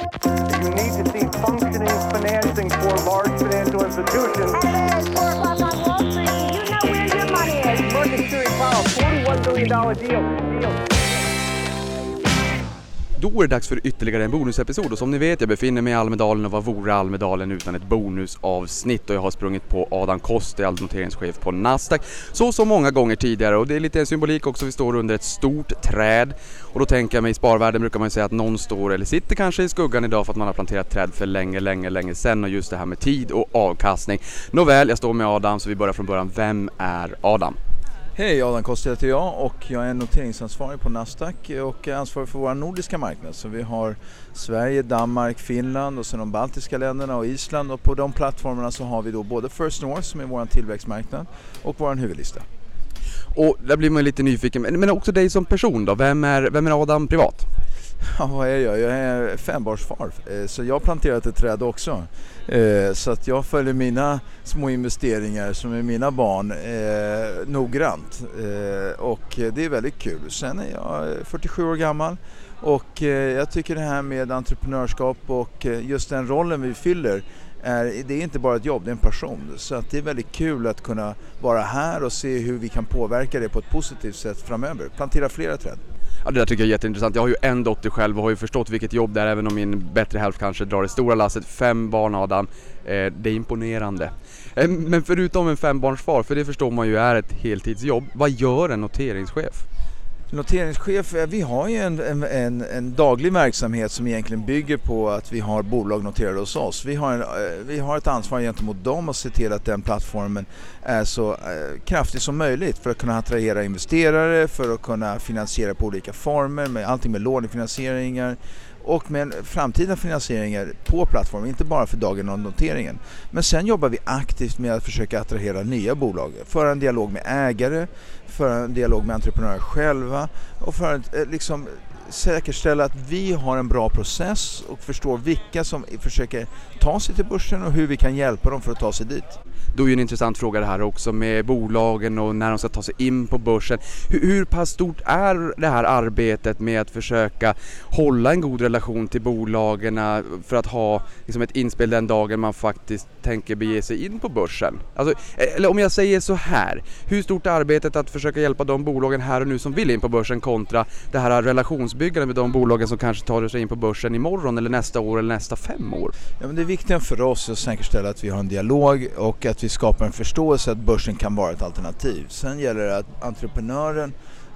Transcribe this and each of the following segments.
You need to see functioning financing for large financial institutions. It's 4 o'clock on Wall Street. You know where your money is. Steering Powell, $41 billion deal. Då är det dags för ytterligare en bonusepisod och som ni vet jag befinner mig i Almedalen och vad vore Almedalen utan ett bonusavsnitt och jag har sprungit på Adam Kosti, noteringschef på Nasdaq, så som många gånger tidigare och det är lite en symbolik också, vi står under ett stort träd och då tänker jag mig i sparvärlden brukar man ju säga att någon står eller sitter kanske i skuggan idag för att man har planterat träd för länge, länge, länge sedan och just det här med tid och avkastning. Nåväl, jag står med Adam så vi börjar från början. Vem är Adam? Hej, Adam Koster heter jag och jag är noteringsansvarig på Nasdaq och ansvarig för vår nordiska marknad. Så vi har Sverige, Danmark, Finland och sen de baltiska länderna och Island och på de plattformarna så har vi då både First North som är vår tillväxtmarknad och vår huvudlista. Och där blir man lite nyfiken, men men också dig som person då, vem är, vem är Adam privat? Ja, vad är jag? Jag är fembarnsfar, eh, så jag har planterat ett träd också. Eh, så att jag följer mina små investeringar som är mina barn eh, noggrant och det är väldigt kul. Sen är jag 47 år gammal och jag tycker det här med entreprenörskap och just den rollen vi fyller är, det är inte bara ett jobb, det är en passion. Så att det är väldigt kul att kunna vara här och se hur vi kan påverka det på ett positivt sätt framöver. Plantera flera träd. Ja, det där tycker jag är jätteintressant. Jag har ju en dotter själv och har ju förstått vilket jobb det är även om min bättre hälft kanske drar det stora lasset. Fem barn Adam, eh, det är imponerande. Eh, men förutom en fembarnsfar, för det förstår man ju är ett heltidsjobb, vad gör en noteringschef? Noteringschef, eh, vi har ju en, en, en, daglig verksamhet som egentligen bygger på att vi har bolag noterade hos oss. Vi har, en, eh, vi har ett ansvar gentemot dem att se till att den plattformen är så eh, kraftig som möjligt för att kunna attrahera investerare, för att kunna finansiera på olika former, med allting med lånefinansieringar och med framtida finansieringar på plattformen, inte bara för dagen och noteringen. Men sen jobbar vi aktivt med att försöka attrahera nya bolag, föra en dialog med ägare, föra en dialog med entreprenörer själva och för att eh, liksom säkerställa att vi har en bra process och förstår vilka som försöker ta sig till börsen och hur vi kan hjälpa dem för att ta sig dit. Då är ju en intressant fråga det här också med bolagen och när de ska ta sig in på börsen. Hur, hur pass stort är det här arbetet med att försöka hålla en god relation till bolagen eh, för att ha liksom ett inspel den dagen man faktiskt tänker bege sig in på börsen? Alltså, eh, eller om jag säger så här, hur stort är arbetet att försöka hjälpa de bolagen här och nu som vill in på börsen kontra det här relationsbyggandet med de bolagen som kanske tar sig in på börsen imorgon eller nästa år eller nästa fem år? Ja, men det viktiga för oss är att säkerställa att vi har en dialog och att vi skapar en förståelse att börsen kan vara ett alternativ. Sen gäller det att entreprenören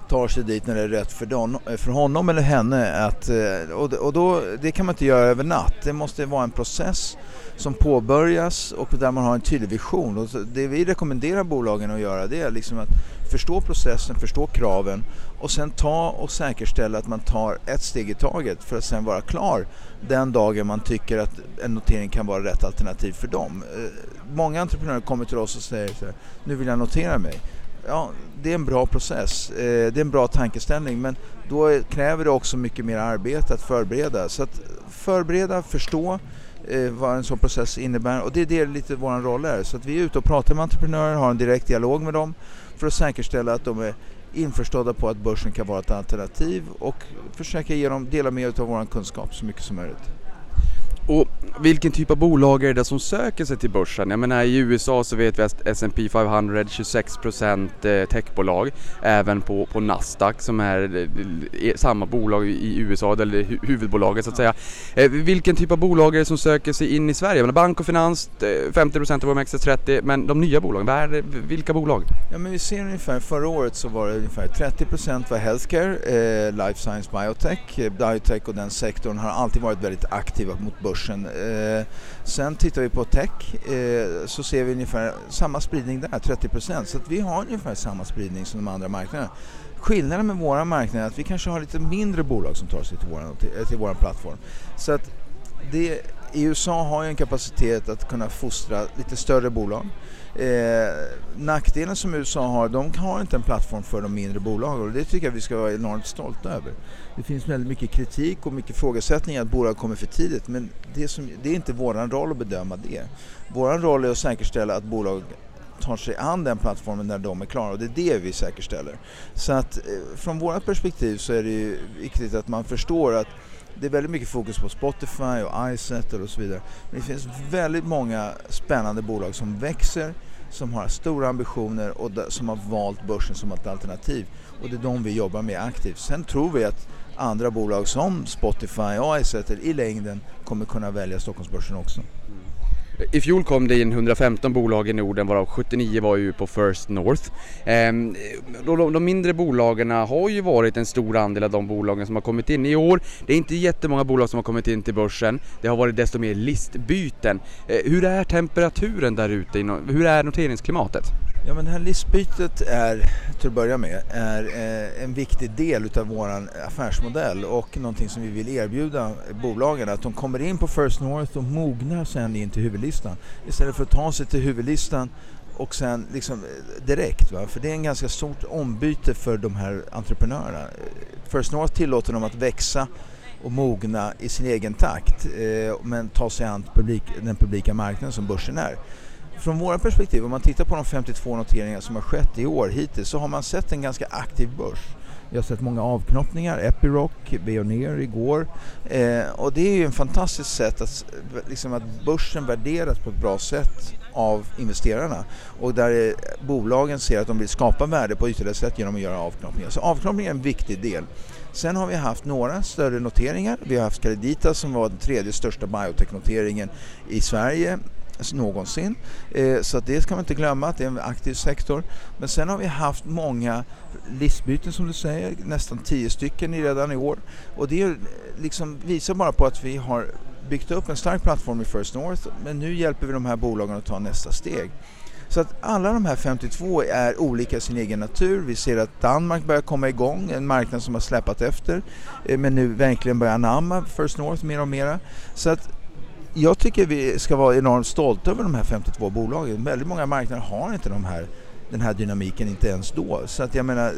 tar sig dit när det är rätt för, don, för honom eller henne. Att, eh, och och då, det kan man inte göra över natt. Det måste vara en process som påbörjas och där man har en tydlig vision. Och det vi rekommenderar bolagen att göra det är liksom att förstå processen, förstå kraven och sen ta och säkerställa att man tar ett steg i taget för att sen vara klar den dagen man tycker att en notering kan vara rätt alternativ för dem. Eh, många entreprenörer kommer till oss och säger så här, nu vill jag notera mig. Ja, det är en bra process, eh, det är en bra tankeställning men då kräver det också mycket mer arbete att förbereda. Så att förbereda, förstå eh, vad en sån process innebär och det är det lite vår roll är. Så att vi är ute och pratar med entreprenörer, har en direkt dialog med dem för att säkerställa att de är införstådda på att börsen kan vara ett alternativ och försöka ge dem, dela med av vår kunskap så mycket som möjligt. Och vilken typ av bolag är det som söker sig till börsen? Jag menar i USA så vet vi att S&P 500 26% techbolag, även på, på Nasdaq som är eh, eh, samma bolag i USA, eller huvudbolaget så att säga. Eh, vilken typ av bolag är det som söker sig in i Sverige? Jag menar bank och finans, 50% av OMXS30, men de nya bolagen, är vilka bolag? Ja, men vi ser ungefär, förra året så var det ungefär 30% var healthcare, eh, life science, biotech. Biotech och den sektorn har alltid varit väldigt aktiva mot börsen. Eh, sen tittar vi på tech eh, så ser vi ungefär samma spridning där, 30%. Så att vi har ungefär samma spridning som de andra marknaderna. Skillnaden med våra marknader är att vi kanske har lite mindre bolag som tar sig till vår till, eh, till våran plattform. Så att det, i USA har ju en kapacitet att kunna fostra lite större bolag. Eh, nackdelen som USA har, de har inte en plattform för de mindre bolagen och det tycker jag vi ska vara enormt stolta över. Det finns väldigt mycket kritik och mycket frågesättningar att bolag kommer för tidigt men det, som, det är inte vår roll att bedöma det. Vår roll är att säkerställa att bolag tar sig an den plattformen när de är klara och det är det vi säkerställer. Så att eh, från vårt perspektiv så är det ju viktigt att man förstår att Det är väldigt mycket fokus på Spotify och iSettle och så vidare. Men det finns väldigt många spännande bolag som växer, som har stora ambitioner och som har valt börsen som ett alternativ. Och det är de vi jobbar med aktivt. Sen tror vi att andra bolag som Spotify och iSettle i längden kommer kunna välja Stockholmsbörsen också. I fjol kom det in 115 bolag i Norden varav 79 var ju på First North. Ehm, de, mindre bolagen har ju varit en stor andel av de bolagen som har kommit in i år. Det är inte jättemånga bolag som har kommit in till börsen. Det har varit desto mer listbyten. Eh, hur är temperaturen där ute? Hur är noteringsklimatet? Ja men det här listbytet är, till att börja med, är eh, en viktig del utav vår affärsmodell och någonting som vi vill erbjuda bolagen. Att de kommer in på First North och mognar sen in till huvudlistan. Istället för att ta sig till huvudlistan och sen liksom eh, direkt. Va? För det är en ganska stort ombyte för de här entreprenörerna. Eh, First North tillåter dem att växa och mogna i sin egen takt men ta sig an publik, den publika marknaden som börsen är från våra perspektiv, om man tittar på de 52 noteringar som har skett i år hittills, så har man sett en ganska aktiv börs. Vi har sett många avknoppningar, Epiroc, Veoneer igår. Eh, och det är ju en fantastiskt sätt att, liksom att börsen värderas på ett bra sätt av investerarna och där eh, bolagen ser att de vill skapa värde på ytterligare sätt genom att göra avknoppningar. Så avknoppningar är en viktig del. Sen har vi haft några större noteringar. Vi har haft Credita som var den tredje största biotech-noteringen i Sverige någonsin. Eh, så det ska man inte glömma att det är en aktiv sektor. Men sen har vi haft många listbyten som du säger, nästan tio stycken redan i år. Och det eh, liksom visar bara på att vi har byggt upp en stark plattform i First North men nu hjälper vi de här bolagen att ta nästa steg. Så att alla de här 52 är olika i sin egen natur. Vi ser att Danmark börjar komma igång, en marknad som har släpat efter eh, men nu verkligen börjar anamma First North mer och mer. Så att jag tycker vi ska vara enormt stolta över de här 52 bolagen. Väldigt många marknader har inte de här den här dynamiken inte ens då. Så att jag menar,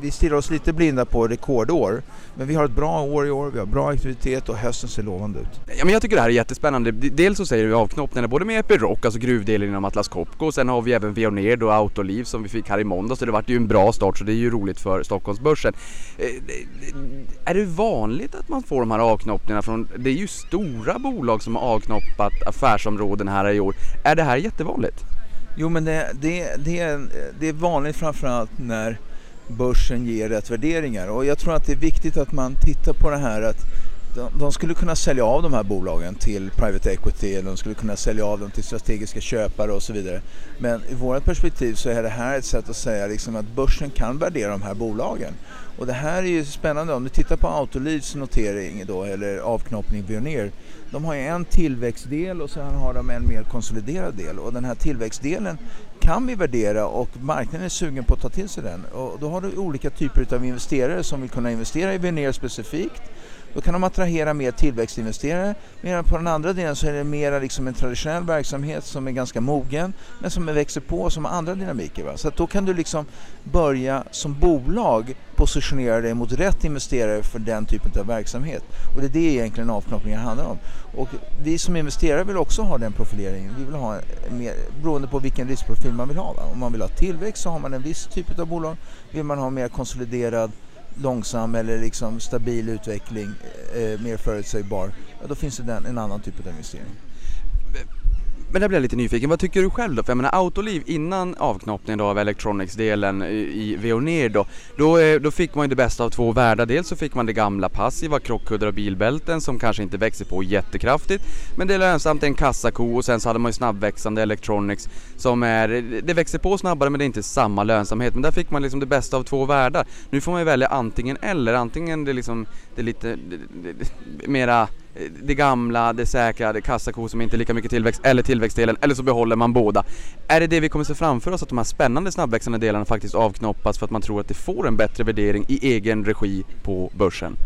vi stirrar oss lite blinda på rekordår. Men vi har ett bra år i år, vi har bra aktivitet och hösten ser lovande ut. Ja, men jag tycker det här är jättespännande. Dels så säger vi avknoppningarna både med Epiroc, alltså gruvdelen inom Atlas Copco, och sen har vi även Veoneer och Autoliv som vi fick här i måndag så det vart ju en bra start så det är ju roligt för Stockholmsbörsen. Eh, eh, är det vanligt att man får de här avknoppningarna från, det är ju stora bolag som har avknoppat affärsområden här i år. Är det här jättevanligt? Jo men det, det, det, är, det är vanligt framförallt när börsen ger rätt värderingar. Och jag tror att det är viktigt att man tittar på det här att de, de skulle kunna sälja av de här bolagen till private equity eller de skulle kunna sälja av dem till strategiska köpare och så vidare. Men i vårt perspektiv så är det här ett sätt att säga liksom att börsen kan värdera de här bolagen. Och det här är ju spännande. Om du tittar på Autolivs notering då, eller avknoppning Veoneer. De har ju en tillväxtdel och sen har de en mer konsoliderad del. Och den här tillväxtdelen kan vi värdera och marknaden är sugen på att ta till sig den. Och då har du olika typer av investerare som vill kunna investera i Veoneer specifikt då kan de attrahera mer tillväxtinvesterare. Medan på den andra delen så är det mer liksom en traditionell verksamhet som är ganska mogen men som växer på som har andra dynamiker. Va? Så då kan du liksom börja som bolag positionera dig mot rätt investerare för den typen av verksamhet. Och det är det egentligen avknoppningen handlar om. Och vi som investerare vill också ha den profileringen. Vi vill ha mer, beroende på vilken riskprofil man vill ha. Va? Om man vill ha tillväxt så har man en viss typ av bolag. Vill man ha mer konsoliderad långsam eller liksom stabil utveckling, eh, mer förutsägbar, ja, då finns det en annan typ av investering. Men där blir jag lite nyfiken, vad tycker du själv då? För jag menar Autoliv innan avknoppningen då av Electronics-delen eh, i Veoneer då, då, eh, då fick man ju det bästa av två världar. Dels så fick man det gamla passiva, krockkuddar och bilbälten som kanske inte växer på jättekraftigt. Men det är lönsamt, en kassako och sen så hade man ju snabbväxande Electronics som är, eh, det växer på snabbare men det är inte samma lönsamhet. Men där fick man liksom det bästa av två världar. Nu får man ju välja antingen eller, antingen det liksom, det är lite det, det, det, mera det gamla, det säkra, det kassako som inte är lika mycket tillväxt eller tillväxtdelen eller så behåller man båda. Är det det vi kommer se framför oss att de här spännande snabbväxande delarna faktiskt avknoppas för att man tror att det får en bättre värdering i egen regi på börsen?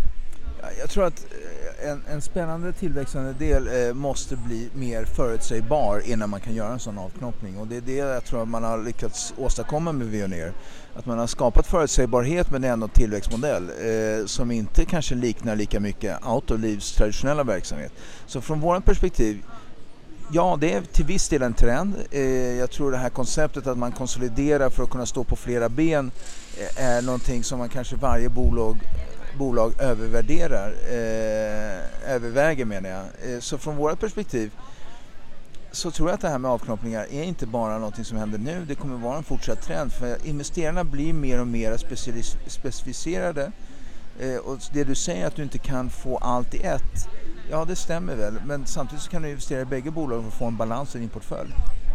Jag tror att eh, en, en spännande tillväxande del eh, måste bli mer förutsägbar innan man kan göra en sån avknoppning och det är det jag tror man har lyckats åstadkomma med Veoneer att man har skapat förutsägbarhet men ändå tillväxtmodell eh, som inte kanske liknar lika mycket Autolivs traditionella verksamhet. Så från vårt perspektiv Ja, det är till viss del en trend. Eh, jag tror det här konceptet att man konsoliderar för att kunna stå på flera ben eh, är någonting som man kanske varje bolag bolag övervärderar, eh, överväger menar jag. Eh, så från vårt perspektiv så tror jag att det här med avknoppningar är inte bara någonting som händer nu, det kommer vara en fortsatt trend för investerarna blir mer och mer specificerade eh, och det du säger att du inte kan få allt i ett, ja det stämmer väl men samtidigt så kan du investera i bägge bolagen för att få en balans i din portfölj.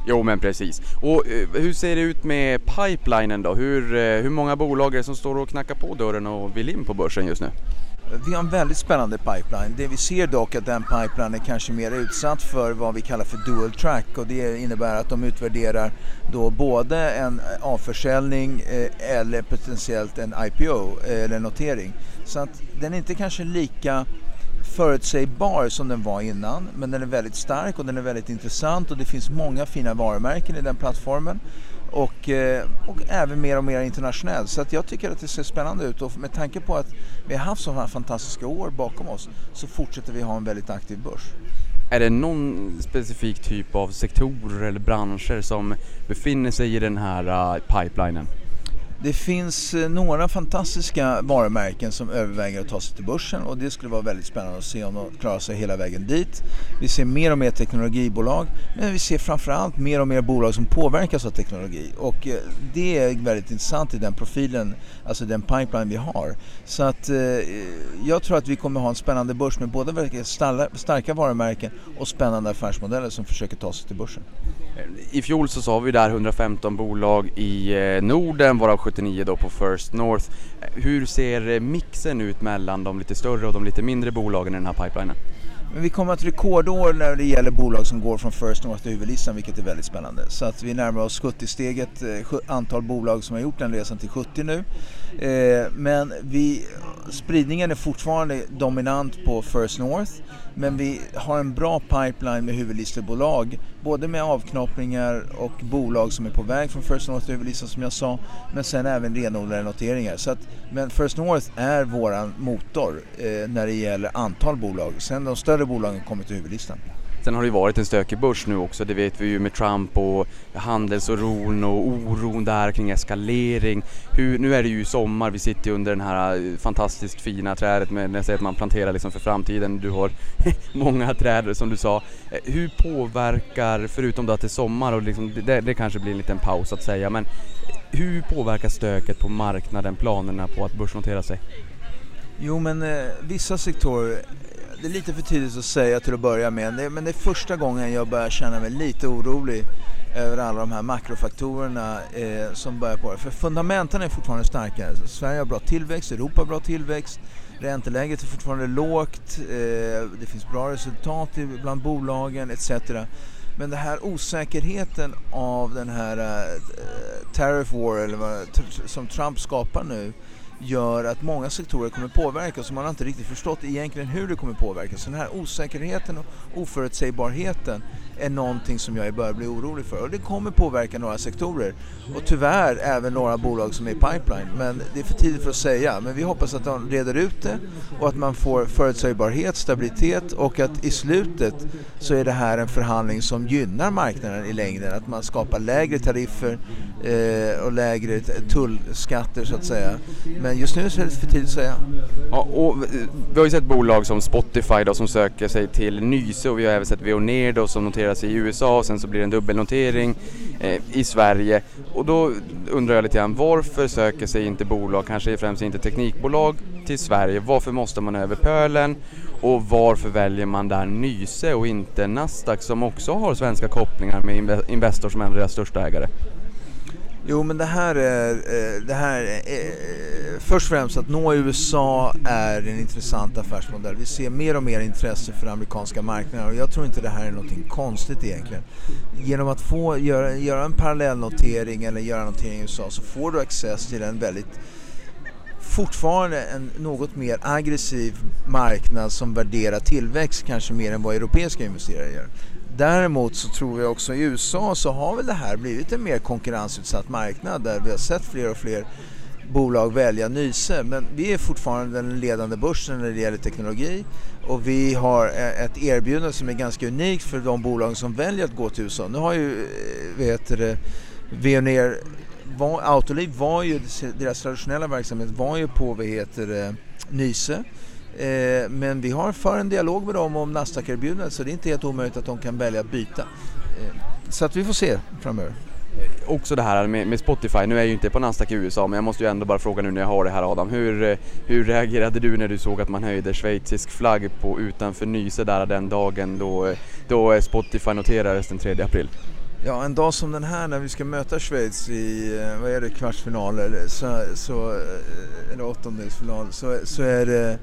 Jo men precis. Och eh, hur ser det ut med pipelinen då? Hur, eh, hur många bolag är det som står och knackar på dörren och vill in på börsen just nu? Vi har en väldigt spännande pipeline. Det vi ser dock är att den pipeline är kanske mer utsatt för vad vi kallar för dual track och det innebär att de utvärderar då både en avförsäljning eh, eller potentiellt en IPO eller notering. Så att den är inte kanske lika förutsägbar som den var innan men den är väldigt stark och den är väldigt intressant och det finns många fina varumärken i den plattformen och, eh, och även mer och mer internationellt. Så att jag tycker att det ser spännande ut och med tanke på att vi har haft sådana fantastiska år bakom oss så fortsätter vi ha en väldigt aktiv börs. Är det någon specifik typ av sektorer eller branscher som befinner sig i den här eh, pipelinen? Det finns eh, några fantastiska varumärken som överväger att ta sig till börsen och det skulle vara väldigt spännande att se om de klarar sig hela vägen dit. Vi ser mer och mer teknologibolag men vi ser framförallt mer och mer bolag som påverkas av teknologi och eh, det är väldigt intressant i den profilen, alltså den pipeline vi har. Så att eh, jag tror att vi kommer ha en spännande börs med både starka varumärken och spännande affärsmodeller som försöker ta sig till börsen. I fjol så sa vi där 115 bolag i eh, Norden varav 79 då på First North. Eh, hur ser eh, mixen ut mellan de lite större och de lite mindre bolagen i den här pipelinen? Men vi kommer att rekordår när det gäller bolag som går från First North till huvudlistan vilket är väldigt spännande. Så att vi närmar oss 70-steget, antal bolag som har gjort den resan till 70 nu. Men vi, spridningen är fortfarande dominant på First North men vi har en bra pipeline med huvudlistebolag både med avknoppningar och bolag som är på väg från First North till huvudlistan som jag sa men sen även renodlade noteringar. Så att, men First North är våran motor eh, när det gäller antal bolag. Sen de större bolagen kommer till huvudlistan. Sen har det ju varit en stökig börs nu också, det vet vi ju med Trump och handelsoron och oron där kring eskalering. Hur, nu är det ju sommar, vi sitter ju under den här eh, fantastiskt fina trädet med, när jag säger att man planterar liksom för framtiden. Du har många träd som du sa. Eh, hur påverkar, förutom då att det är sommar och liksom, det, det kanske blir en liten paus att säga, men hur påverkar stöket på marknaden planerna på att börsnotera sig? Jo men eh, vissa sektorer det är lite för tidigt att säga till att börja med, men det är första gången jag börjar känna mig lite orolig över alla de här makrofaktorerna eh, som börjar på det. För fundamenten är fortfarande starka. Sverige har bra tillväxt, Europa har bra tillväxt, ränteläget är fortfarande lågt, eh, det finns bra resultat bland bolagen etc. Men den här osäkerheten av den här eh, tariff war eller vad, som Trump skapar nu gör att många sektorer kommer påverkas och man har inte riktigt förstått egentligen hur det kommer påverkas. Så den här osäkerheten och oförutsägbarheten är någonting som jag börjar bli orolig för och det kommer påverka några sektorer och tyvärr även några bolag som är i pipeline. Men det är för tidigt för att säga. Men vi hoppas att de reder ut det och att man får förutsägbarhet, stabilitet och att i slutet så är det här en förhandling som gynnar marknaden i längden. Att man skapar lägre tariffer eh, och lägre tullskatter så att säga. Men men just nu så är det för tidigt att säga. Ja, och vi har ju sett bolag som Spotify då, som söker sig till Nyse och vi har även sett Veoneer som noteras i USA och sen så blir det en dubbelnotering eh, i Sverige. Och då undrar jag lite grann, varför söker sig inte bolag, kanske främst inte teknikbolag, till Sverige? Varför måste man över pölen? Och varför väljer man där Nyse och inte Nasdaq som också har svenska kopplingar med Investor som är en av deras största ägare? Jo men det här är, eh, det här är, eh, först och främst att nå USA är en intressant affärsmodell. Vi ser mer och mer intresse för amerikanska marknader och jag tror inte det här är någonting konstigt egentligen. Genom att få göra, göra en parallellnotering eller göra notering i USA så får du access till en väldigt fortfarande en något mer aggressiv marknad som värderar tillväxt kanske mer än vad europeiska investerare gör. Däremot så tror jag också i USA så har väl det här blivit en mer konkurrensutsatt marknad där vi har sett fler och fler bolag välja Nyse. Men vi är fortfarande den ledande börsen när det gäller teknologi och vi har e-, ett erbjudande som är ganska unikt för de bolag som väljer att gå till USA. Nu har ju, eh, vet det, Veoneer Autoliv var ju, deras traditionella verksamhet var ju på vad heter det, Nyse. Eh, men vi har för en dialog med dem om Nasdaq-erbjudandet så det är inte helt omöjligt att de kan välja att byta. Eh, så att vi får se framöver. Också det här med, med Spotify, nu är jag ju inte på Nasdaq i USA men jag måste ju ändå bara fråga nu när jag har det här Adam. Hur, eh, hur reagerade du när du såg att man höjde schweizisk flagg på utanför Nyse där den dagen då, eh, då Spotify noterades den 3 april? Ja, en dag som den här när vi ska möta Schweiz i, eh, vad är det, kvartsfinal eller, så, så, eller åttondelsfinal så, så är det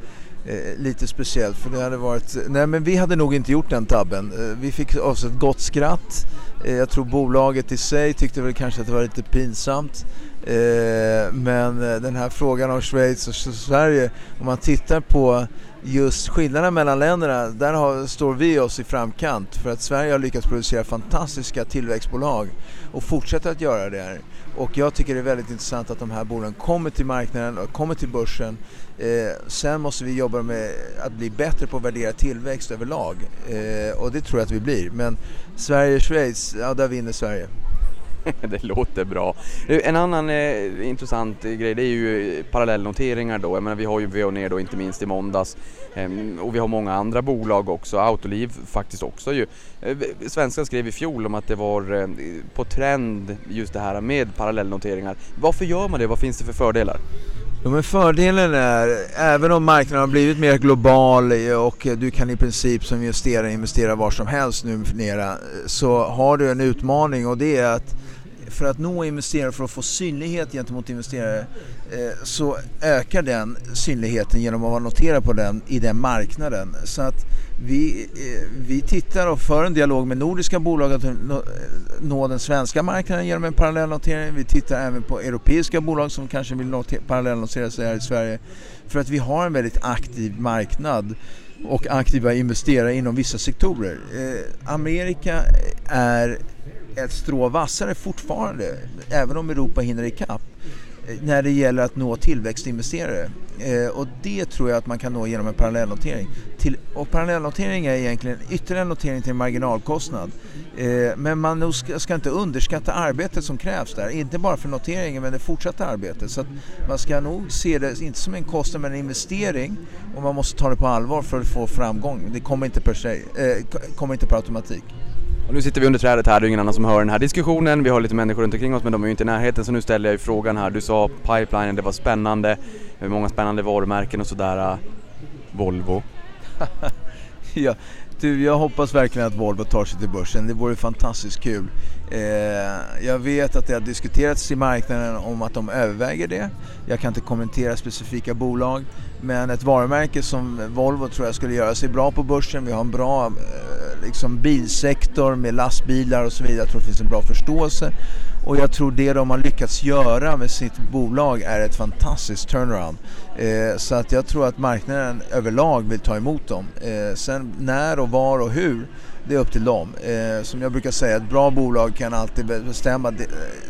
eh, lite speciellt för det hade varit, nej men vi hade nog inte gjort den tabben. Eh, vi fick oss ett gott skratt. Eh, jag tror bolaget i sig tyckte väl kanske att det var lite pinsamt. Eh, men eh, den här frågan om Schweiz och Sverige, om man tittar på just skillnaderna mellan länderna, där har, står vi oss i framkant för att Sverige har lyckats producera fantastiska tillväxtbolag och fortsätter att göra det. Och jag tycker det är väldigt intressant att de här bolagen kommer till marknaden och kommer till börsen. Eh, sen måste vi jobba med att bli bättre på att värdera tillväxt överlag eh, och det tror jag att vi blir. Men Sverige-Schweiz, ja där vinner Sverige. det låter bra. En annan eh, intressant grej det är ju parallellnoteringar då. Jag menar, vi har ju Veoneer då inte minst i måndags eh, och vi har många andra bolag också. Autoliv faktiskt också ju. Eh, Svenskan skrev i fjol om att det var eh, på trend just det här med parallellnoteringar. Varför gör man det? Vad finns det för fördelar? Ja, men fördelen är, även om marknaden har blivit mer global och du kan i princip som investerare investera var som helst numera så har du en utmaning och det är att för att nå investerare, för att få synlighet gentemot investerare eh, så ökar den synligheten genom att vara noterad på den i den marknaden. Så att vi, eh, vi tittar och för en dialog med nordiska bolag att nå eh, den svenska marknaden genom en parallellnotering. Vi tittar även på europeiska bolag som kanske vill parallellnotera sig här i Sverige. För att vi har en väldigt aktiv marknad och aktiva investerare inom vissa sektorer. Eh, Amerika är ett strå vassare fortfarande, även om Europa hinner ikapp när det gäller att nå tillväxtinvesterare. Eh, och det tror jag att man kan nå genom en parallellnotering. Till, och parallellnotering är egentligen ytterligare en notering till en marginalkostnad. Eh, men man ska, ska, inte underskatta arbetet som krävs där. Inte bara för noteringen men det fortsatta arbetet. Så man ska nog se det inte som en kostnad men en investering och man måste ta det på allvar för att få framgång. Det kommer inte per, se, eh, kommer inte per automatik. Och nu sitter vi under trädet här, det är ingen annan som hör den här diskussionen. Vi har lite människor runt omkring oss men de är ju inte i närheten så nu ställer jag ju frågan här. Du sa pipelinen, det var spännande, många spännande varumärken och sådär. Volvo? ja, du, jag hoppas verkligen att Volvo tar sig till börsen. Det vore fantastiskt kul. Eh, jag vet att det har diskuterats i marknaden om att de överväger det. Jag kan inte kommentera specifika bolag. Men ett varumärke som Volvo tror jag skulle göra sig bra på börsen. Vi har en bra eh, liksom bilsektor med lastbilar och så vidare. Jag tror det finns en bra förståelse. Och jag tror det de har lyckats göra med sitt bolag är ett fantastiskt turnaround. Eh, så att jag tror att marknaden överlag vill ta emot dem. Eh, sen när och var och hur, det är upp till dem. Eh, som jag brukar säga, ett bra bolag kan alltid bestämma de, eh,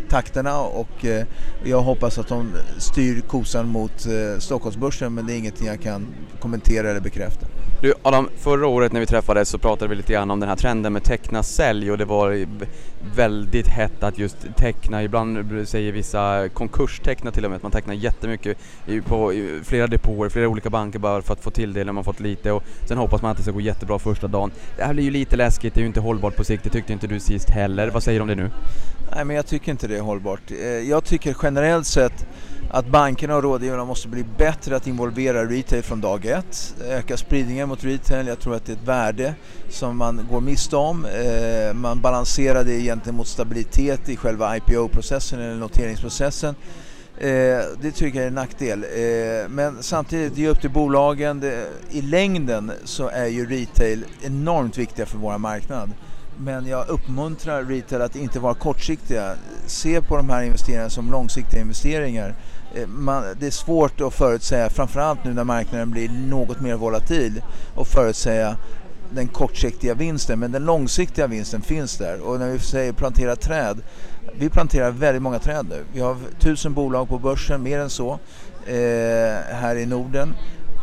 takterna och eh, jag hoppas att de styr kosan mot eh, Stockholmsbörsen men det är ingenting jag kan kommentera eller bekräfta. Du Adam, förra året när vi träffades så pratade vi lite grann om den här trenden med teckna sälj och det var väldigt hett att just teckna, ibland säger vissa konkursteckna till och med, att man tecknar jättemycket på flera depåer, flera olika banker bara för att få till det när man fått lite och sen hoppas man att det ska gå jättebra första dagen. Det här blir ju lite läskigt, det är ju inte hållbart på sikt, det tyckte inte du sist heller. Vad säger du om det nu? Nej men jag tycker inte det är hållbart. Eh, jag tycker generellt sett att bankerna och rådgivarna måste bli bättre att involvera retail från dag ett. Öka spridningen mot retail, jag tror att det är ett värde som man går miste om. Eh, man balanserar det egentligen mot stabilitet i själva IPO-processen eller noteringsprocessen. Eh, det tycker jag är en nackdel. Eh, men samtidigt, det är upp till bolagen. I längden så är ju retail enormt viktiga för vår marknad. Men jag uppmuntrar retail att inte vara kortsiktiga. Se på de här investeringarna som långsiktiga investeringar. Eh, man, det är svårt att förutsäga, framförallt nu när marknaden blir något mer volatil, och förutsäga den kortsiktiga vinsten. Men den långsiktiga vinsten finns där. Och när vi säger plantera träd, vi planterar väldigt många träd nu. Vi har tusen bolag på börsen, mer än så, eh, här i Norden.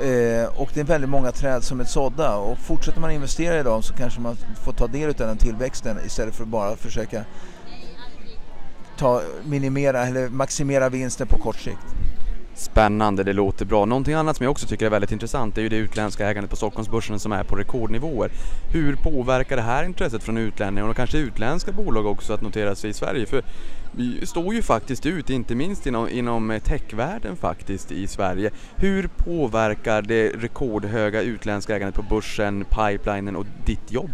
Eh, och det är väldigt många träd som är sådda och fortsätter man investera i dem så kanske man får ta del av den tillväxten istället för att bara försöka ta, minimera eller maximera vinsten på kort sikt. Spännande, det låter bra. Någonting annat som jag också tycker är väldigt intressant är ju det utländska ägandet på Stockholmsbörsen som är på rekordnivåer. Hur påverkar det här intresset från utlänningar och kanske utländska bolag också att notera sig i Sverige? För vi står ju faktiskt ut, inte minst inom, inom techvärlden faktiskt i Sverige. Hur påverkar det rekordhöga utländska ägandet på börsen, pipelinen och ditt jobb?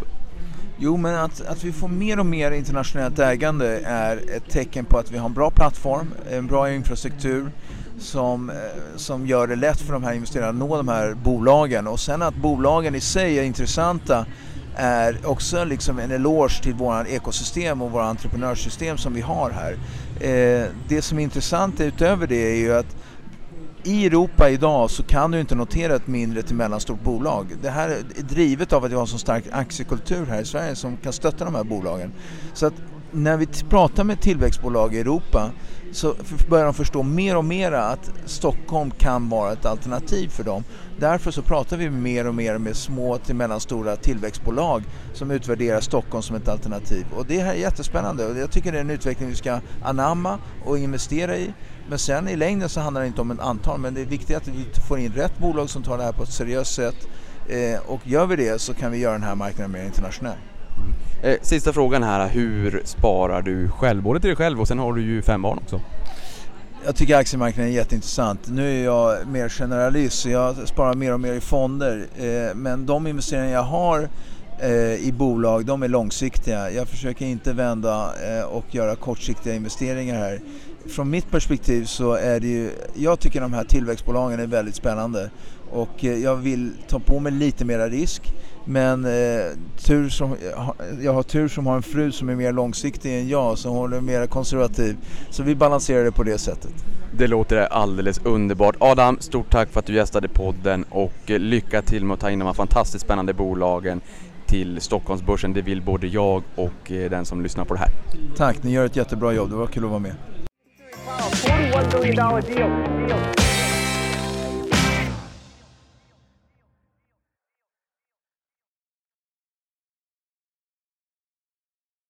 Jo, men att, att vi får mer och mer internationellt ägande är ett tecken på att vi har en bra plattform, en bra infrastruktur som, eh, som gör det lätt för de här investerarna att nå de här bolagen. Och sen att bolagen i sig är intressanta är också liksom en eloge till våra ekosystem och våra entreprenörssystem som vi har här. Eh, det som är intressant utöver det är ju att i Europa idag så kan du inte notera ett mindre till mellanstort bolag. Det här är drivet av att vi har en så stark aktiekultur här i Sverige som kan stötta de här bolagen. Så att när vi pratar med tillväxtbolag i Europa så börjar de förstå mer och mer att Stockholm kan vara ett alternativ för dem. Därför så pratar vi mer och mer med små till mellanstora tillväxtbolag som utvärderar Stockholm som ett alternativ. Och det här är jättespännande och jag tycker det är en utveckling vi ska anamma och investera i. Men sen i längden så handlar det inte om ett antal men det är viktigt att vi får in rätt bolag som tar det här på ett seriöst sätt. Eh, och gör vi det så kan vi göra den här marknaden mer internationell. Eh, sista frågan här, hur sparar du själv? Både till dig själv och sen har du ju fem barn också. Jag tycker aktiemarknaden är jätteintressant. Nu är jag mer generalist så jag sparar mer och mer i fonder. Eh, men de investeringar jag har eh, i bolag, de är långsiktiga. Jag försöker inte vända och göra kortsiktiga investeringar här. Från mitt perspektiv så är det ju, jag tycker de här tillväxtbolagen är väldigt spännande och jag vill ta på mig lite mera risk. Men eh, tur som, jag har tur som har en fru som är mer långsiktig än jag, som hon är mer konservativ. Så vi balanserar det på det sättet. Det låter alldeles underbart. Adam, stort tack för att du gästade podden och lycka till med att ta in de här fantastiskt spännande bolagen till Stockholmsbörsen. Det vill både jag och eh, den som lyssnar på det här. Tack, ni gör ett jättebra jobb. Det var kul att vara med. $41 billion deal. deal.